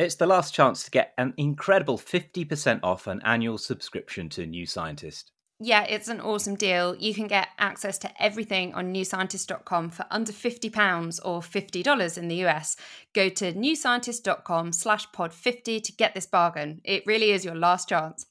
It's the last chance to get an incredible 50% off an annual subscription to New Scientist. Yeah, it's an awesome deal. You can get access to everything on newscientist.com for under £50 or $50 in the US. Go to newscientist.com slash pod 50 to get this bargain. It really is your last chance.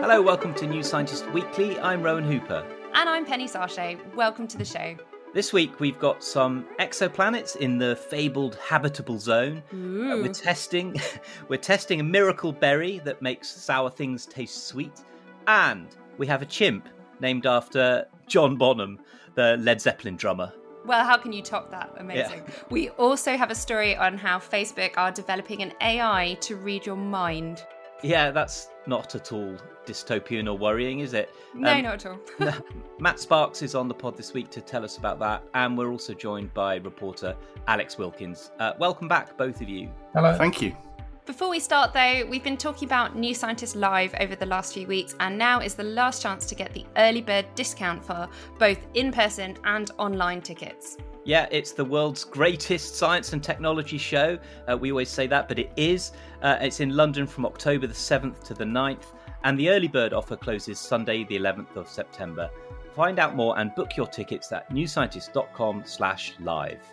Hello, welcome to New Scientist Weekly. I'm Rowan Hooper. And I'm Penny Sarchet. Welcome to the show. This week we've got some exoplanets in the fabled habitable zone. Uh, we're testing we're testing a miracle berry that makes sour things taste sweet. And we have a chimp named after John Bonham, the Led Zeppelin drummer. Well, how can you top that? Amazing. We also have a story on how Facebook are developing an AI to read your mind. Yeah, that's not at all dystopian or worrying, is it? No, Um, not at all. Matt Sparkes is on the pod this week to tell us about that, and we're also joined by reporter Alex Wilkins. Uh, welcome back, both of you. Hello. Thank you. Before we start, though, we've been talking about New Scientist Live over the last few weeks, and now is the last chance to get the early bird discount for both in person and online tickets. Yeah, it's the world's greatest science and technology show. Uh, we always say that, but it is. Uh, it's in London from October the 7th to the 9th, and the early bird offer closes Sunday the 11th of September. Find out more and book your tickets at newscientist.com/live.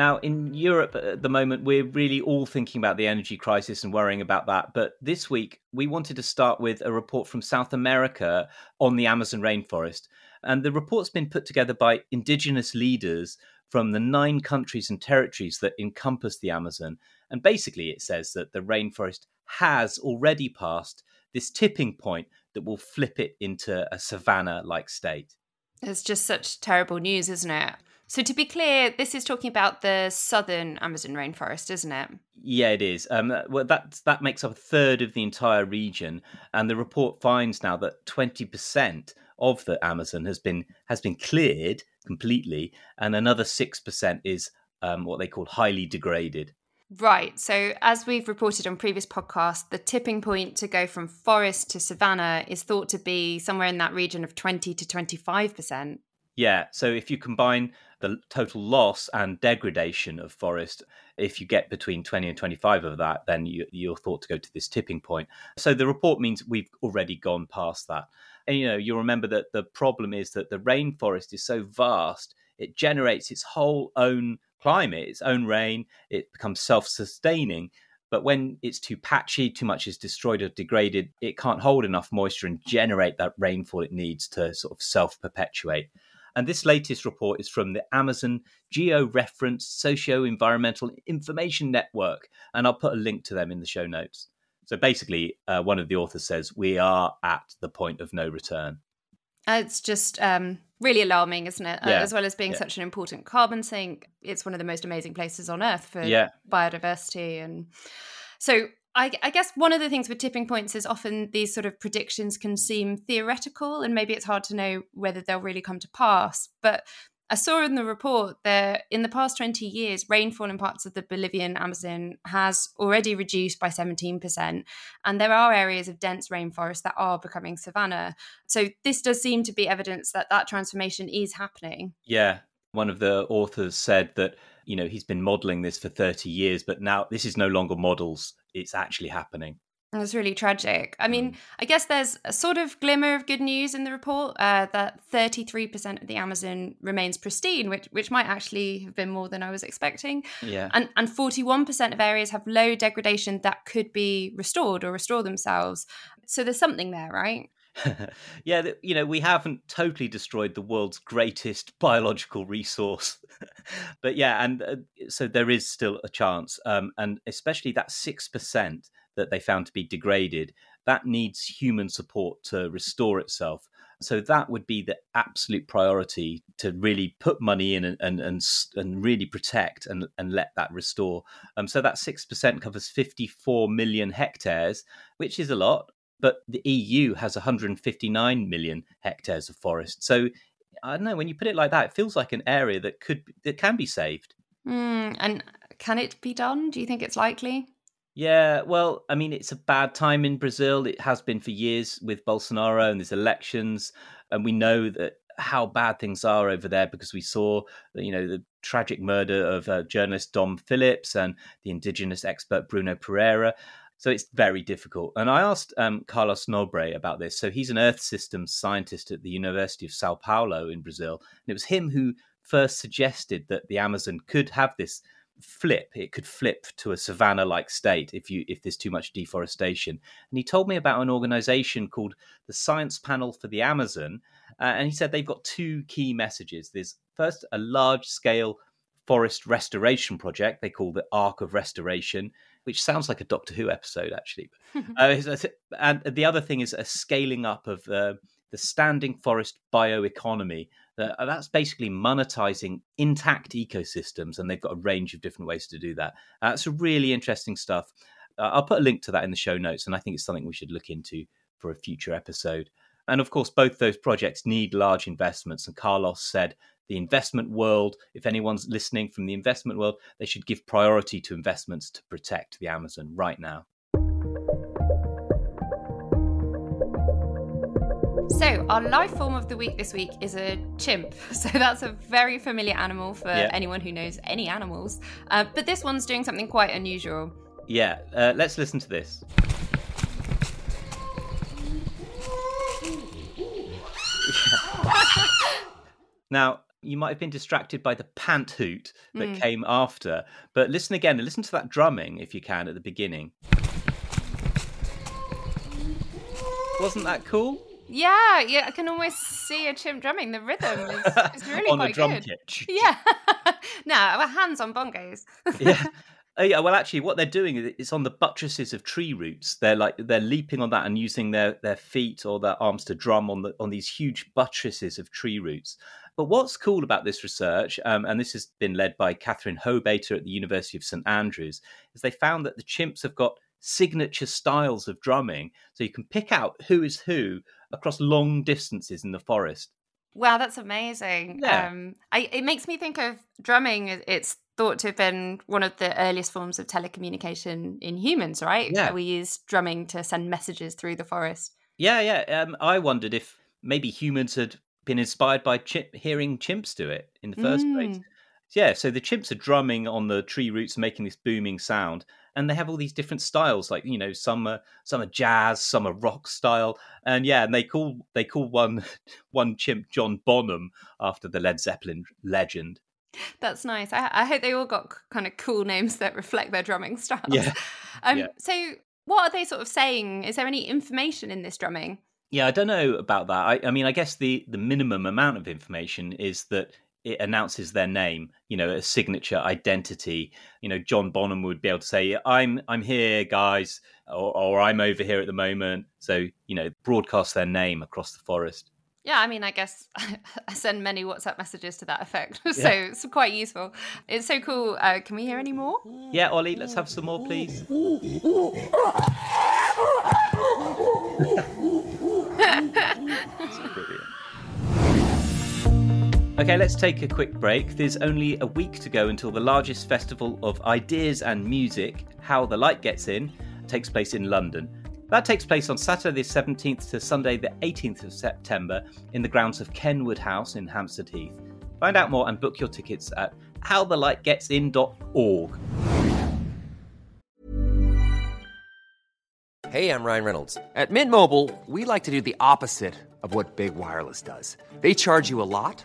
Now, in Europe at the moment, we're really all thinking about the energy crisis and worrying about that. But this week, we wanted to start with a report from South America on the Amazon rainforest. And the report's been put together by indigenous leaders from the nine countries and territories that encompass the Amazon. And basically, it says that the rainforest has already passed this tipping point that will flip it into a savanna like state. It's just such terrible news, isn't it? So, to be clear, this is talking about the southern Amazon rainforest, isn't it? Yeah, it is. Um, well, that that makes up a third of the entire region, and the report finds now that twenty percent of the Amazon has been has been cleared completely, and another six percent is um, what they call highly degraded. Right. So, as we've reported on previous podcasts, the tipping point to go from forest to savanna is thought to be somewhere in that region of 20 to 25%. Yeah. So if you combine the total loss and degradation of forest, if you get between 20 and 25 of that, then you, you're thought to go to this tipping point. So the report means we've already gone past that. And you know, you'll remember that the problem is that the rainforest is so vast, it generates its whole own climate, its own rain, it becomes self sustaining. But when it's too patchy, too much is destroyed or degraded, it can't hold enough moisture and generate that rainfall it needs to sort of self perpetuate. And this latest report is from the Amazon Geo-Referenced Socio-Environmental Information Network, and I'll put a link to them in the show notes. So basically, uh, one of the authors says we are at the point of no return. Uh, It's just um, really alarming, isn't it? Uh, Yeah, as well as being yeah. such an important carbon sink, it's one of the most amazing places on Earth for Yeah. biodiversity. And so, I, I guess one of the things with tipping points is often these sort of predictions can seem theoretical, and maybe it's hard to know whether they'll really come to pass. But I saw in the report that in the past 20 years, rainfall in parts of the Bolivian Amazon has already reduced by 17%. And there are areas of dense rainforest that are becoming savanna. So this does seem to be evidence that that transformation is happening. Yeah. One of the authors said that, you know, he's been modeling this for 30 years, but now this is no longer models, it's actually happening. That's really tragic. I mean, I guess there's a sort of glimmer of good news in the report uh, that 33% of the Amazon remains pristine, which which might actually have been more than I was expecting. Yeah. And and 41% of areas have low degradation that could be restored or restore themselves. So there's something there, right? yeah, you know, we haven't totally destroyed the world's greatest biological resource. but yeah, and uh, so there is still a chance. Um, and especially that 6% that they found to be degraded, that needs human support to restore itself. So that would be the absolute priority to really put money in and and and, and really protect and, and let that restore. Um, so that six percent covers fifty four million hectares, which is a lot. But the EU has 159 million hectares of forest. So I don't know. When you put it like that, it feels like an area that could that can be saved. Mm, and can it be done? Do you think it's likely? Yeah, well, I mean, it's a bad time in Brazil. It has been for years with Bolsonaro and there's elections, and we know that how bad things are over there because we saw, you know, the tragic murder of uh, journalist Dom Phillips and the indigenous expert Bruno Pereira. So it's very difficult. And I asked um, Carlos Nobre about this. So he's an Earth systems scientist at the University of Sao Paulo in Brazil, and it was him who first suggested that the Amazon could have this flip. It could flip to a savanna like state if you if there's too much deforestation. And he told me about an organization called the science panel for the amazon. Uh, and he said they've got two key messages. There's first a large scale forest restoration project. They call the arc of restoration which sounds like a doctor who episode actually uh, and the other thing is a scaling up of uh, the standing forest bioeconomy uh, that's basically monetizing intact ecosystems, and they've got a range of different ways to do that. Uh, it's really interesting stuff. Uh, I'll put a link to that in the show notes, and I think it's something we should look into for a future episode. And of course, both those projects need large investments. And Carlos said the investment world, if anyone's listening from the investment world, they should give priority to investments to protect the Amazon right now. So, our life form of the week this week is a chimp. So, that's a very familiar animal for yeah. anyone who knows any animals. Uh, but this one's doing something quite unusual. Yeah, uh, let's listen to this. now, you might have been distracted by the pant hoot that mm. came after, but listen again and listen to that drumming if you can at the beginning. Wasn't that cool? Yeah, yeah, I can almost see a chimp drumming. The rhythm is, is really on quite a drum good. kit. Yeah, no, our hands on bongos. yeah. Oh yeah, well actually what they're doing is it's on the buttresses of tree roots. They're like they're leaping on that and using their, their feet or their arms to drum on the on these huge buttresses of tree roots. But what's cool about this research, um, and this has been led by Catherine Hobaiter at the University of St Andrews, is they found that the chimps have got signature styles of drumming, so you can pick out who is who across long distances in the forest. Wow, that's amazing. Yeah. Um, I, it makes me think of drumming. It's thought to have been one of the earliest forms of telecommunication in humans, right? Yeah. We use drumming to send messages through the forest. Yeah, yeah. Um, I wondered if maybe humans had been inspired by chimp, hearing chimps do it in the first mm. place. Yeah, so the chimps are drumming on the tree roots, making this booming sound, and they have all these different styles like you know some are some are jazz some are rock style and yeah and they call they call one one chimp john bonham after the led zeppelin legend that's nice i, I hope they all got kind of cool names that reflect their drumming styles yeah. um yeah. so what are they sort of saying is there any information in this drumming yeah i don't know about that I, I mean i guess the the minimum amount of information is that it announces their name, you know, a signature identity. You know, John Bonham would be able to say, "I'm I'm here, guys," or, or "I'm over here at the moment." So, you know, broadcast their name across the forest. Yeah, I mean, I guess I send many WhatsApp messages to that effect, so yeah. it's quite useful. It's so cool. Uh, can we hear any more? Yeah, Ollie, let's have some more, please. Okay, let's take a quick break. There's only a week to go until the largest festival of ideas and music, How the Light Gets In, takes place in London. That takes place on Saturday the 17th to Sunday the 18th of September in the grounds of Kenwood House in Hampstead Heath. Find out more and book your tickets at howthelightgetsin.org. Hey, I'm Ryan Reynolds. At Mint Mobile, we like to do the opposite of what Big Wireless does. They charge you a lot,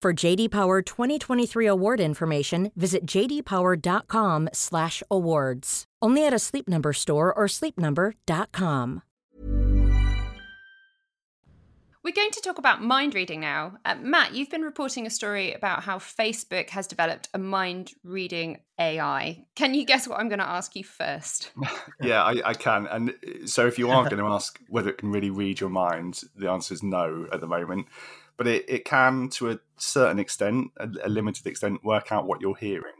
For JD Power 2023 award information, visit jdpower.com/awards. Only at a Sleep Number store or sleepnumber.com. We're going to talk about mind reading now. Uh, Matt, you've been reporting a story about how Facebook has developed a mind reading AI. Can you guess what I'm going to ask you first? yeah, I, I, can. And uh, so, if you are going to ask whether it can really read your mind, the answer is no at the moment. But it, it can, to a certain extent, a, a limited extent, work out what you're hearing.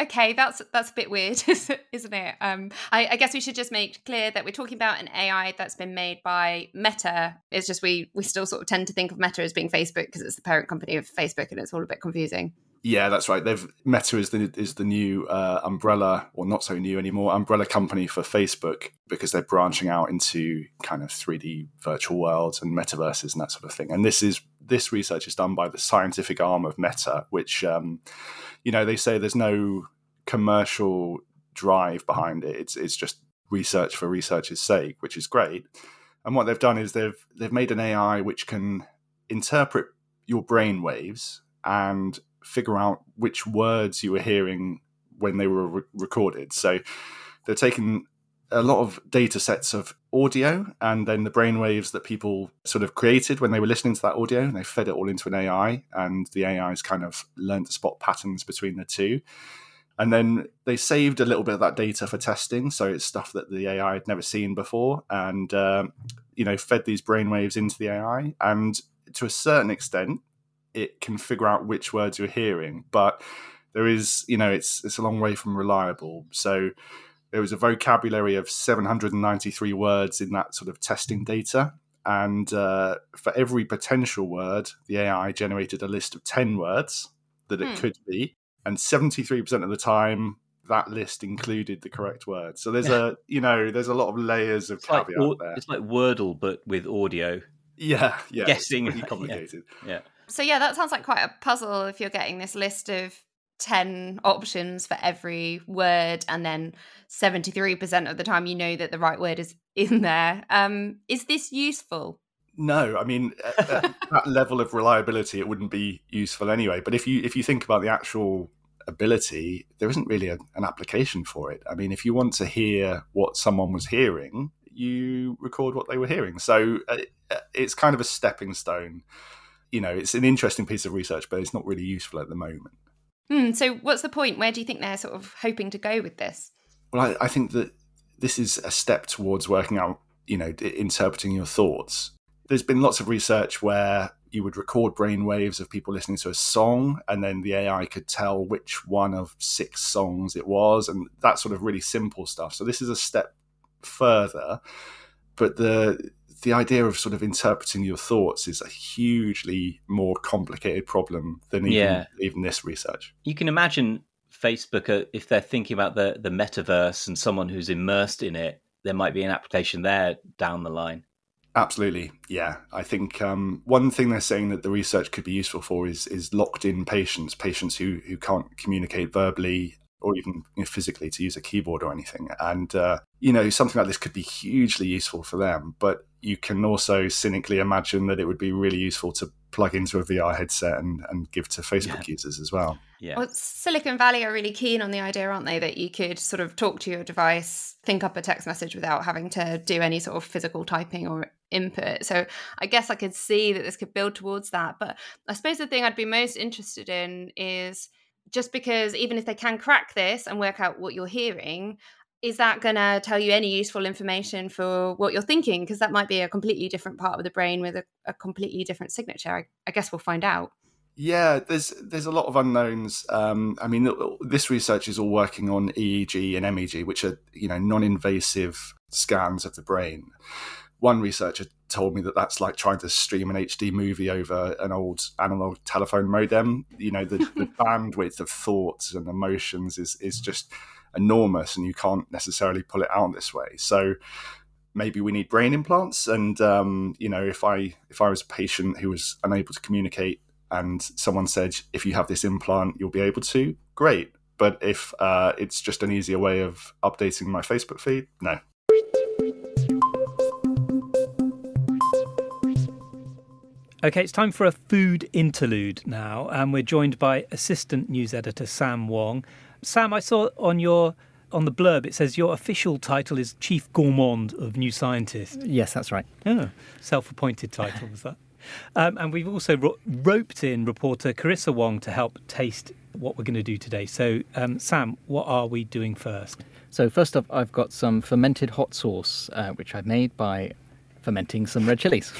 Okay that's that's a bit weird isn't it? Um I, I, guess we should just make clear that we're talking about an ai that's been made by meta. It's just we we still sort of tend to think of meta as being facebook because it's the parent company of facebook and it's all a bit confusing. Yeah that's right. They've meta is the is the new uh, umbrella or not so new anymore umbrella company for facebook because they're branching out into kind of 3d virtual worlds and metaverses and that sort of thing. And this is this research is done by the scientific arm of Meta, which, um, you know, they say there's no commercial drive behind it. It's it's just research for research's sake, which is great. And what they've done is they've they've made an AI which can interpret your brain waves and figure out which words you were hearing when they were re- recorded. So they're taking a lot of data sets of audio and then the brainwaves that people sort of created when they were listening to that audio and they fed it all into an AI and the AI's kind of learned to spot patterns between the two. And then they saved a little bit of that data for testing, so it's stuff that the AI had never seen before, and um, you know fed these brainwaves into the AI, and to a certain extent, it can figure out which words you're hearing, but there is you know it's it's a long way from reliable. So there was a vocabulary of 793 words in that sort of testing data. And uh, for every potential word, the AI generated a list of 10 words that it hmm. could be. And 73% of the time, that list included the correct word. So there's a, you know, there's a lot of layers of it's caveat like, there. It's like Wordle, but with audio. Yeah, yeah. Guessing. It's complicated. yeah. yeah. So yeah, that sounds like quite a puzzle if you're getting this list of 10 options for every word and then 73% of the time you know that the right word is in there. Um, is this useful? No, I mean at, at that level of reliability, it wouldn't be useful anyway. But if you if you think about the actual ability, there isn't really a, an application for it. I mean, if you want to hear what someone was hearing, you record what they were hearing. So uh, it's kind of a stepping stone. You know, it's an interesting piece of research, but it's not really useful at the moment. Hmm, so, what's the point? Where do you think they're sort of hoping to go with this? Well, I, I think that this is a step towards working out, you know, interpreting your thoughts. There's been lots of research where you would record brain waves of people listening to a song, and then the AI could tell which one of six songs it was, and that sort of really simple stuff. So, this is a step further. But the the idea of sort of interpreting your thoughts is a hugely more complicated problem than even, yeah. even this research. You can imagine Facebook, uh, if they're thinking about the, the metaverse and someone who's immersed in it, there might be an application there down the line. Absolutely, yeah. I think um, one thing they're saying that the research could be useful for is is locked in patients, patients who who can't communicate verbally or even you know, physically to use a keyboard or anything. And, uh, you know, something like this could be hugely useful for them. But you can also cynically imagine that it would be really useful to plug into a VR headset and, and give to Facebook yeah. users as well. Yeah. Well, Silicon Valley are really keen on the idea, aren't they, that you could sort of talk to your device, think up a text message without having to do any sort of physical typing or input. So I guess I could see that this could build towards that. But I suppose the thing I'd be most interested in is just because even if they can crack this and work out what you're hearing, is that going to tell you any useful information for what you're thinking? Because that might be a completely different part of the brain with a, a completely different signature. I, I, guess we'll find out. Yeah, there's there's a lot of unknowns. Um, I mean, this research is all working on EEG and MEG, which are you know non-invasive scans of the brain. One researcher told me that that's like trying to stream an HD movie over an old analog telephone modem. You know, the, the bandwidth of thoughts and emotions is is just enormous and you can't necessarily pull it out this way. So maybe we need brain implants. And um, you know, if I if I was a patient who was unable to communicate and someone said, if you have this implant, you'll be able to, great. But if uh, it's just an easier way of updating my Facebook feed, no. Okay, it's time for a food interlude now, and we're joined by assistant news editor Sam Wong. Sam, I saw on your on the blurb it says your official title is Chief Gourmand of New Scientist. Yes, that's right. Oh, self-appointed title was that? Um, and we've also ro- roped in reporter Carissa Wong to help taste what we're going to do today. So, um, Sam, what are we doing first? So, first off, I've got some fermented hot sauce, uh, which I made by fermenting some red chilies.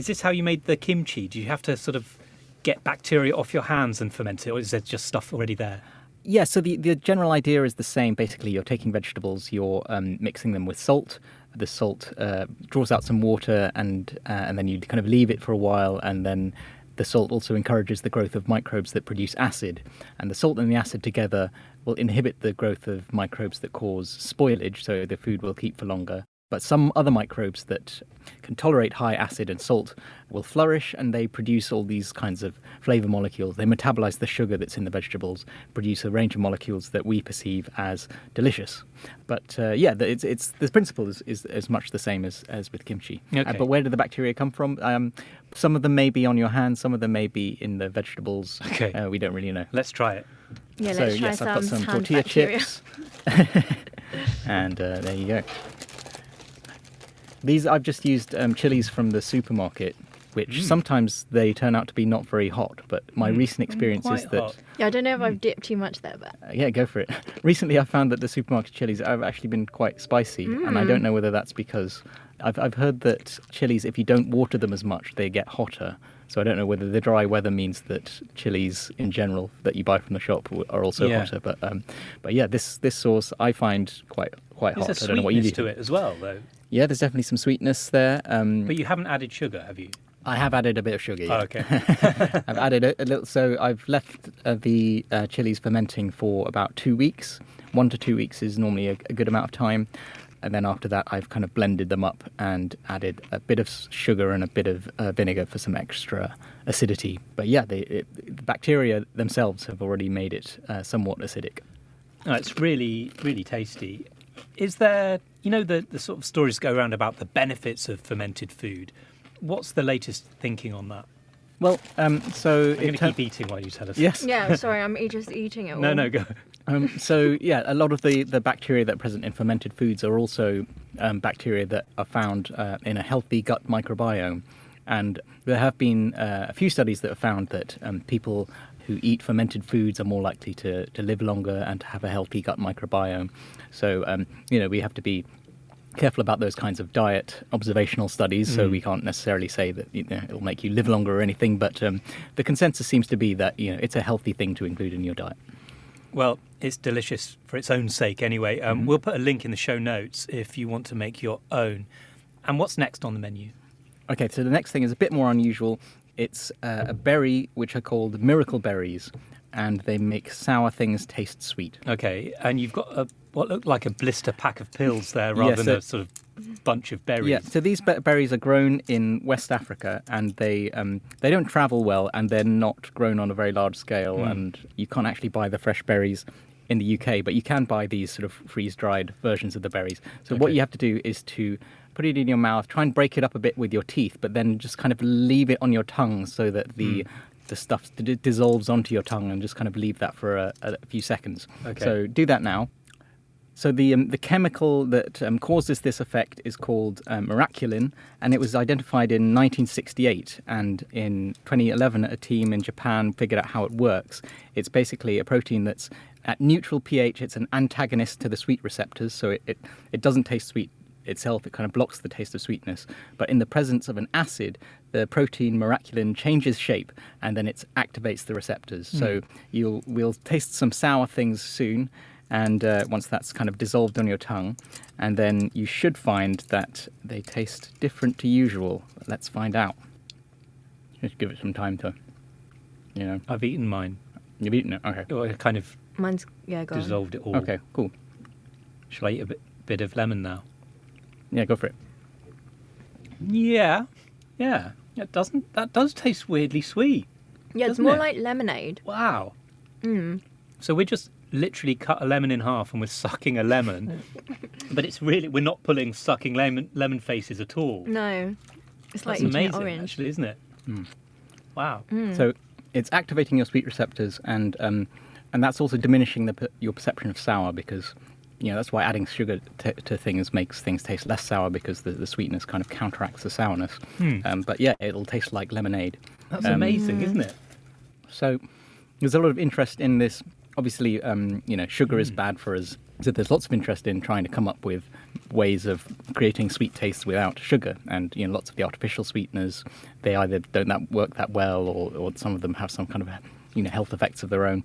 Is this how you made the kimchi? Do you have to sort of get bacteria off your hands and ferment it, or is there just stuff already there? Yeah, so the, the general idea is the same. Basically, you're taking vegetables, you're um, mixing them with salt. The salt uh, draws out some water, and uh, and then you kind of leave it for a while, and then the salt also encourages the growth of microbes that produce acid. And the salt and the acid together will inhibit the growth of microbes that cause spoilage, so the food will keep for longer. But some other microbes that can tolerate high acid and salt will flourish and they produce all these kinds of flavor molecules. They metabolize the sugar that's in the vegetables, produce a range of molecules that we perceive as delicious. But uh, yeah, it's, it's the principle is, is, is, much the same as, as with kimchi. Uh, okay. Uh, but where do the bacteria come from? Um, some of them may be on your hands, some of them may be in the vegetables. Okay. Uh, we don't really know. Let's try it. Yeah, so, let's try yes, some I've got some tortilla bacteria. chips. and uh, there you go. These I've just used um, chilies from the supermarket, which mm. sometimes they turn out to be not very hot. But my mm. recent experience mm, is that hot. yeah, I don't know if I've dipped too much there, but uh, yeah, go for it. Recently, I found that the supermarket chilies have actually been quite spicy, and I don't know whether that's because I've I've heard that chilies, if you don't water them as much, they get hotter. So I don't know whether the dry weather means that chilies in general that you buy from the shop are also Yeah. hotter. But um, but yeah, this this sauce I find quite quite There's hot. a I don't know what you sweetness do. to it as well, though. Yeah, there's definitely some sweetness there. Um, But you haven't added sugar, have you? I have added a bit of sugar. Oh, okay. I've added a, a little. So I've left uh, the uh, chilies fermenting for about two weeks. One to two weeks is normally a, a good amount of time. And then after that, I've kind of blended them up and added a bit of sugar and a bit of uh, vinegar for some extra acidity. But yeah, they, it, the bacteria themselves have already made it uh, somewhat acidic. No, it's really, really tasty. Is there, you know, the, the sort of stories go around about the benefits of fermented food. What's the latest thinking on that? Well, um, so I'm going to tur- keep eating while you tell us. Yes. yeah, sorry, I'm just eating it. No, all. no, go. Um, so yeah, a lot of the, the bacteria that are present in fermented foods are also um, bacteria that are found uh, in a healthy gut microbiome, and there have been uh, a few studies that have found that um, people who eat fermented foods are more likely to, to live longer and to have a healthy gut microbiome. So um, you know we have to be careful about those kinds of diet observational studies. So we can't necessarily say that you know, it'll make you live longer or anything, but um, the consensus seems to be that you know it's a healthy thing to include in your diet. Well, it's delicious for its own sake anyway. Um, We'll put a link in the show notes if you want to make your own. And what's next on the menu? Okay, so the next thing is a bit more unusual. It's uh, a berry which are called miracle berries, and they make sour things taste sweet. Okay, and you've got a what looked like a blister pack of pills there rather Yes, than a sort of bunch of berries. Yeah, so these be- berries are grown in West Africa, and they um, they don't travel well, and they're not grown on a very large scale, and you can't actually buy the fresh berries in the UK, but you can buy these sort of freeze dried versions of the berries. So what you have to do is to put it in your mouth, try and break it up a bit with your teeth, but then just kind of leave it on your tongue so that the the stuff d- dissolves onto your tongue, and just kind of leave that for a, a few seconds. Okay. So do that now. So the um, the chemical that um, causes this effect is called um, miraculin, and it was identified in 1968. And in 2011, a team in Japan figured out how it works. It's basically a protein that's at neutral pH. It's an antagonist to the sweet receptors, so it, it, it doesn't taste sweet itself. It kind of blocks the taste of sweetness. But in the presence of an acid, the protein miraculin changes shape, and then it activates the receptors. So you'll we'll taste some sour things soon and uh, once that's kind of dissolved on your tongue, and then you should find that they taste different to usual. Let's find out. Just give it some time to, you know. I've eaten mine. You've eaten it, okay. Oh, I kind of Mine's yeah, go on. dissolved it all. Okay, cool. Shall I eat a bit, bit of lemon now? Yeah, go for it. Yeah, yeah. It doesn't. That does taste weirdly sweet. Yeah, it's doesn't more it? like lemonade. Wow. Mm. So we're just literally cut a lemon in half and we're sucking a lemon, but it's really we're not pulling sucking lemon lemon faces at all. No, it's like That's amazing, orange. actually, isn't it? Wow. So it's activating your sweet receptors, and um, and that's also diminishing the, your perception of sour because you know that's why adding sugar t- to things makes things taste less sour because the, the sweetness kind of counteracts the sourness. Um, but yeah, it'll taste like lemonade. That's Um, amazing, isn't it? So there's a lot of interest in this. Obviously, um, you know, sugar Hmm. is bad for us. So there's lots of interest in trying to come up with ways of creating sweet tastes without sugar. And you know, lots of the artificial sweeteners, they either don't that work that well, or, or some of them have some kind of you know health effects of their own.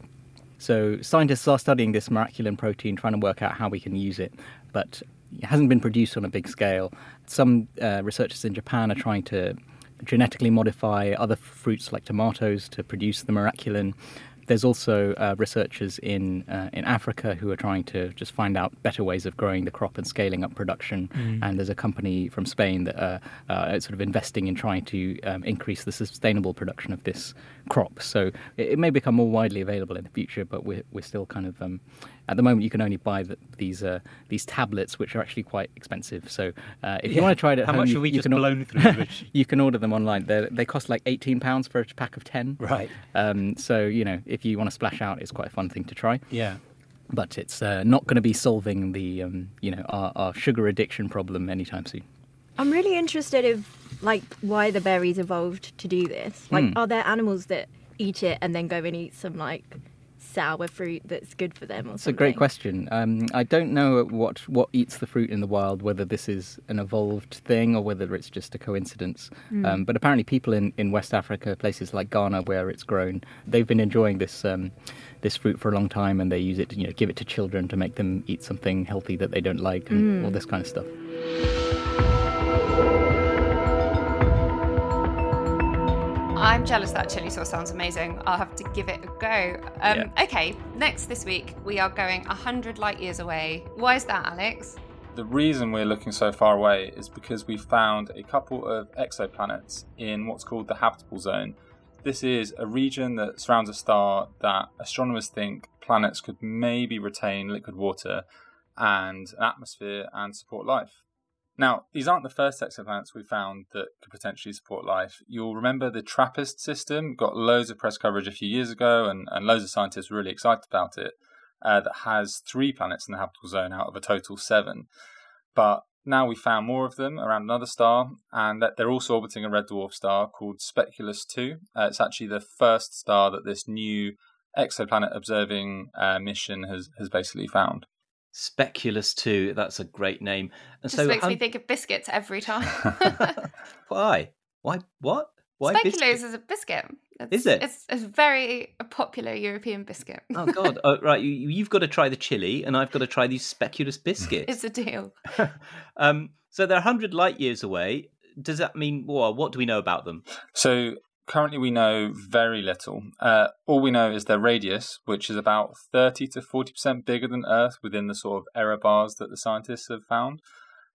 So scientists are studying this miraculin protein, trying to work out how we can use it, but it hasn't been produced on a big scale. Some uh, researchers in Japan are trying to genetically modify other fruits like tomatoes to produce the miraculin. There's also uh, researchers in uh, in Africa who are trying to just find out better ways of growing the crop and scaling up production. And there's a company from Spain that uh, uh, sort of investing in trying to um, increase the sustainable production of this crop. So it, it may become more widely available in the future, but we're we're still kind of um, at the moment you can only buy the, these uh, these tablets, which are actually quite expensive. So uh, if you want to try it at How home, much you, have we you just can or- blown through, Rich? you can order them online. They they cost like eighteen pounds for a pack of ten. Right. Um, so you know, if you want to splash out, it's quite a fun thing to try. Yeah. But it's uh, not going to be solving the um, you know our, our sugar addiction problem anytime soon. I'm really interested in like why the berries evolved to do this. Like, Hmm. are there animals that eat it and then go and eat some like sour fruit that's good for them or It's a great question. Um, I don't know what what eats the fruit in the wild, whether this is an evolved thing or whether it's just a coincidence. Um, but apparently, people in, in West Africa, places like Ghana where it's grown, they've been enjoying this um, this fruit for a long time, and they use it to you know give it to children to make them eat something healthy that they don't like, and all this kind of stuff. I'm jealous that chili sauce sounds amazing. I'll have to give it a go. Um, Yeah. Okay, next this week we are going 100 light years away. Why is that, Alex? The reason we're looking so far away is because we found a couple of exoplanets in what's called the habitable zone. This is a region that surrounds a star that astronomers think planets could maybe retain liquid water and an atmosphere and support life. Now, these aren't the first exoplanets we found that could potentially support life. You'll remember the TRAPPIST system got loads of press coverage a few years ago, and, and loads of scientists were really excited about it. Uh, that has three planets in the habitable zone out of a total seven. But now we found more of them around another star, and that they're also orbiting a red dwarf star called SPECULOOS 2. Uh, it's actually the first star that this new exoplanet observing uh, mission has, has basically found. SPECULOOS 2. That's a great name. And Just so, makes me think of biscuits every time. why? Why? What? Why? Speculoos biscuit? is a biscuit. It's, Is it? It's a very popular European biscuit. Oh God! Oh, right, you, you've got to try the chili, and I've got to try these speculoos biscuits. it's a deal. um, so they're hundred light years away. Does that mean well, what do we know about them? So currently we know very little. Uh, all we know is their radius, which is about 30 to 40% bigger than Earth within the sort of error bars that the scientists have found,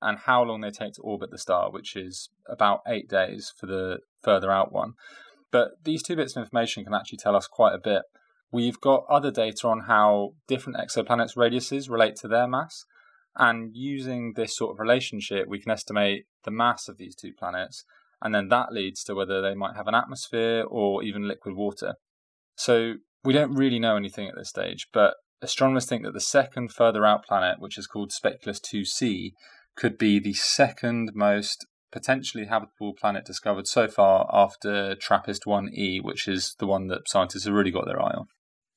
and how long they take to orbit the star, which is about eight days for the further out one. But these two bits of information can actually tell us quite a bit. We've got other data on how different exoplanets' radiuses relate to their mass. And using this sort of relationship, we can estimate the mass of these two planets, and then that leads to whether they might have an atmosphere or even liquid water. So we don't really know anything at this stage, but astronomers think that the second further out planet, which is called SPECULOOS 2c, could be the second most potentially habitable planet discovered so far after TRAPPIST 1e, which is the one that scientists have really got their eye on.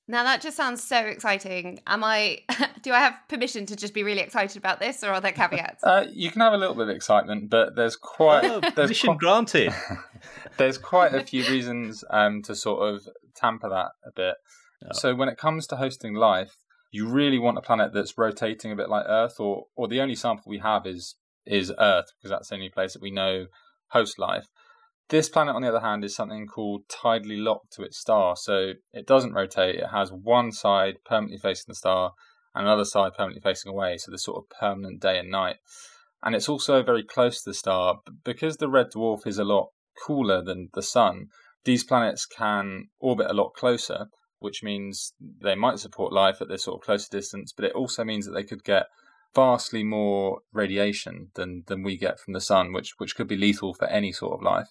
Now that just sounds so exciting. Am I? Do I have permission to just be really excited about this, or are there caveats? Uh, you can have a little bit of excitement, but there's quite Oh, there's permission quite, granted. there's quite a few reasons um, to sort of tamper that a bit. So when it comes to hosting life, you really want a planet that's rotating a bit like Earth, or or the only sample we have is is Earth because that's the only place that we know hosts life. This planet, on the other hand, is something called tidally locked to its star. So it doesn't rotate. It has one side permanently facing the star and another side permanently facing away. So there's sort of permanent day and night. And it's also very close to the star. Because the red dwarf is a lot cooler than the sun, these planets can orbit a lot closer, which means they might support life at this sort of closer distance, but it also means that they could get vastly more radiation than than we get from the sun, which which could be lethal for any sort of life.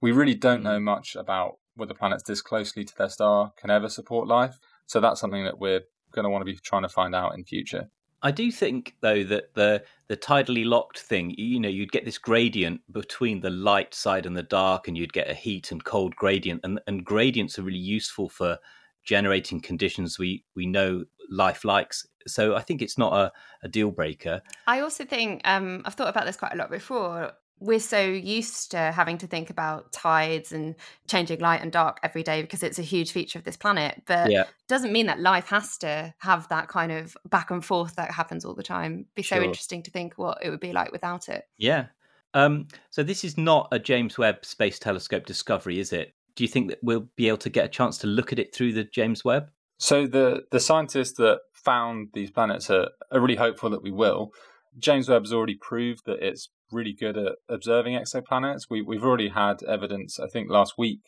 We really don't mm. know much about whether planets this closely to their star can ever support life. So that's something that we're going to want to be trying to find out in future. I do think though that the the tidally locked thing, you know, you'd get this gradient between the light side and the dark, and you'd get a heat and cold gradient, and and gradients are really useful for generating conditions we we know life likes. So I think it's not a, a deal breaker. I also think um, I've thought about this quite a lot before. We're so used to having to think about tides and changing light and dark every day because it's a huge feature of this planet. But Yeah. doesn't mean that life has to have that kind of back and forth that happens all the time. Be so interesting to think what it would be like without it. Yeah. Um, so this is not a James Webb Space Telescope discovery, is it? Do you think that we'll be able to get a chance to look at it through the James Webb? So the the scientists that found these planets are, are really hopeful that we will. James Webb has already proved that it's really good at observing exoplanets. We, we've already had evidence, I think, last week,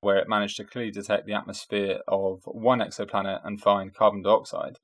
where it managed to clearly detect the atmosphere of one exoplanet and find carbon dioxide.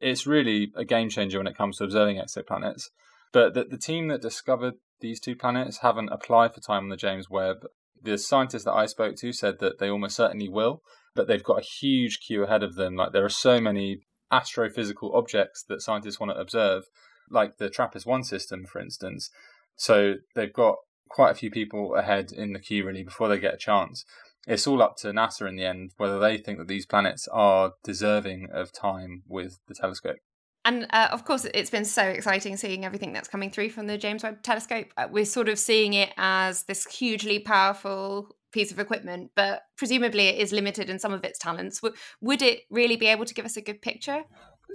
It's really a game changer when it comes to observing exoplanets. But the, the team that discovered these two planets haven't applied for time on the James Webb. The scientists that I spoke to said that they almost certainly will, but they've got a huge queue ahead of them. Like there are so many astrophysical objects that scientists want to observe, like the TRAPPIST 1 system, for instance. So they've got quite a few people ahead in the queue, really, before they get a chance. It's all up to NASA in the end whether they think that these planets are deserving of time with the telescope. And uh, of course, it's been so exciting seeing everything that's coming through from the James Webb Telescope. Uh, we're sort of seeing it as this hugely powerful piece of equipment, but presumably it is limited in some of its talents. W- would it really be able to give us a good picture?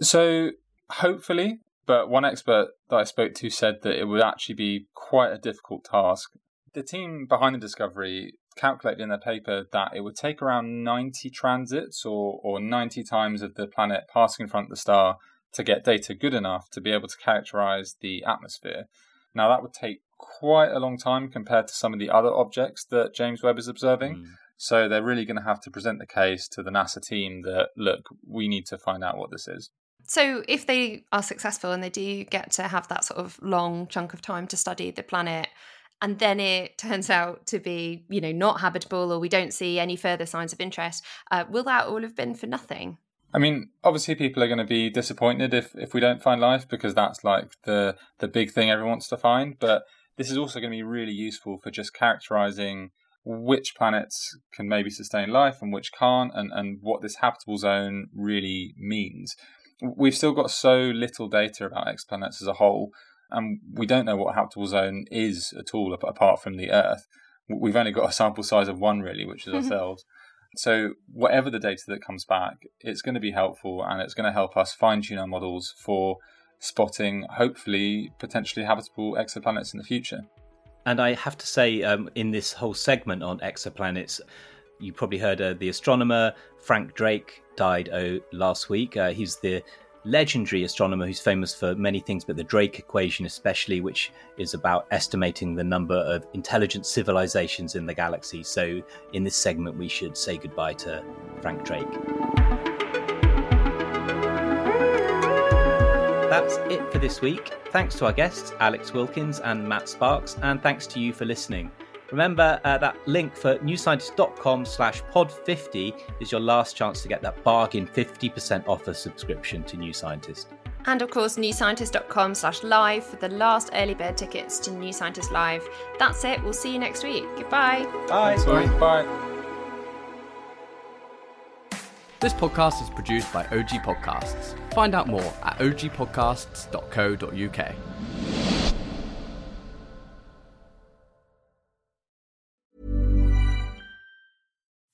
So hopefully, but one expert that I spoke to said that it would actually be quite a difficult task. The team behind the discovery calculated in their paper that it would take around 90 transits or, or 90 times of the planet passing in front of the star to get data good enough to be able to characterize the atmosphere. Now, that would take quite a long time compared to some of the other objects that James Webb is observing. So they're really going to have to present the case to the NASA team that, look, we need to find out what this is. So, if they are successful and they do get to have that sort of long chunk of time to study the planet, and then it turns out to be, you know, not habitable, or we don't see any further signs of interest, uh, will that all have been for nothing? I mean, obviously, people are going to be disappointed if, if we don't find life because that's like the the big thing everyone wants to find. But this is also going to be really useful for just characterizing which planets can maybe sustain life and which can't, and, and what this habitable zone really means. We've still got so little data about exoplanets as a whole, and we don't know what a habitable zone is at all apart from the Earth. We've only got a sample size of one, really, which is ourselves. So, whatever the data that comes back, it's going to be helpful and it's going to help us fine tune our models for spotting, hopefully, potentially habitable exoplanets in the future. And I have to say, um, in this whole segment on exoplanets, you probably heard uh, the astronomer Frank Drake died oh, last week. Uh, he's the legendary astronomer who's famous for many things, but the Drake equation, especially, which is about estimating the number of intelligent civilizations in the galaxy. So, in this segment, we should say goodbye to Frank Drake. That's it for this week. Thanks to our guests, Alex Wilkins and Matt Sparkes, and thanks to you for listening. Remember uh, that link for newscientist.com slash pod50 is your last chance to get that bargain 50% offer subscription to New Scientist. And of course, newscientist.com slash live for the last early bird tickets to New Scientist Live. That's it. We'll see you next week. Goodbye. Bye. Bye. Bye. This podcast is produced by OG Podcasts. Find out more at ogpodcasts.co.uk.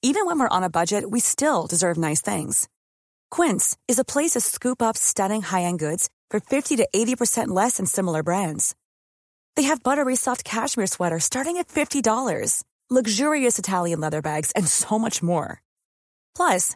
Even when we're on a budget, we still deserve nice things. Quince is a place to scoop up stunning high-end goods for 50 to 80% less than similar brands. They have buttery soft cashmere sweaters starting at $50, luxurious Italian leather bags, and so much more. Plus,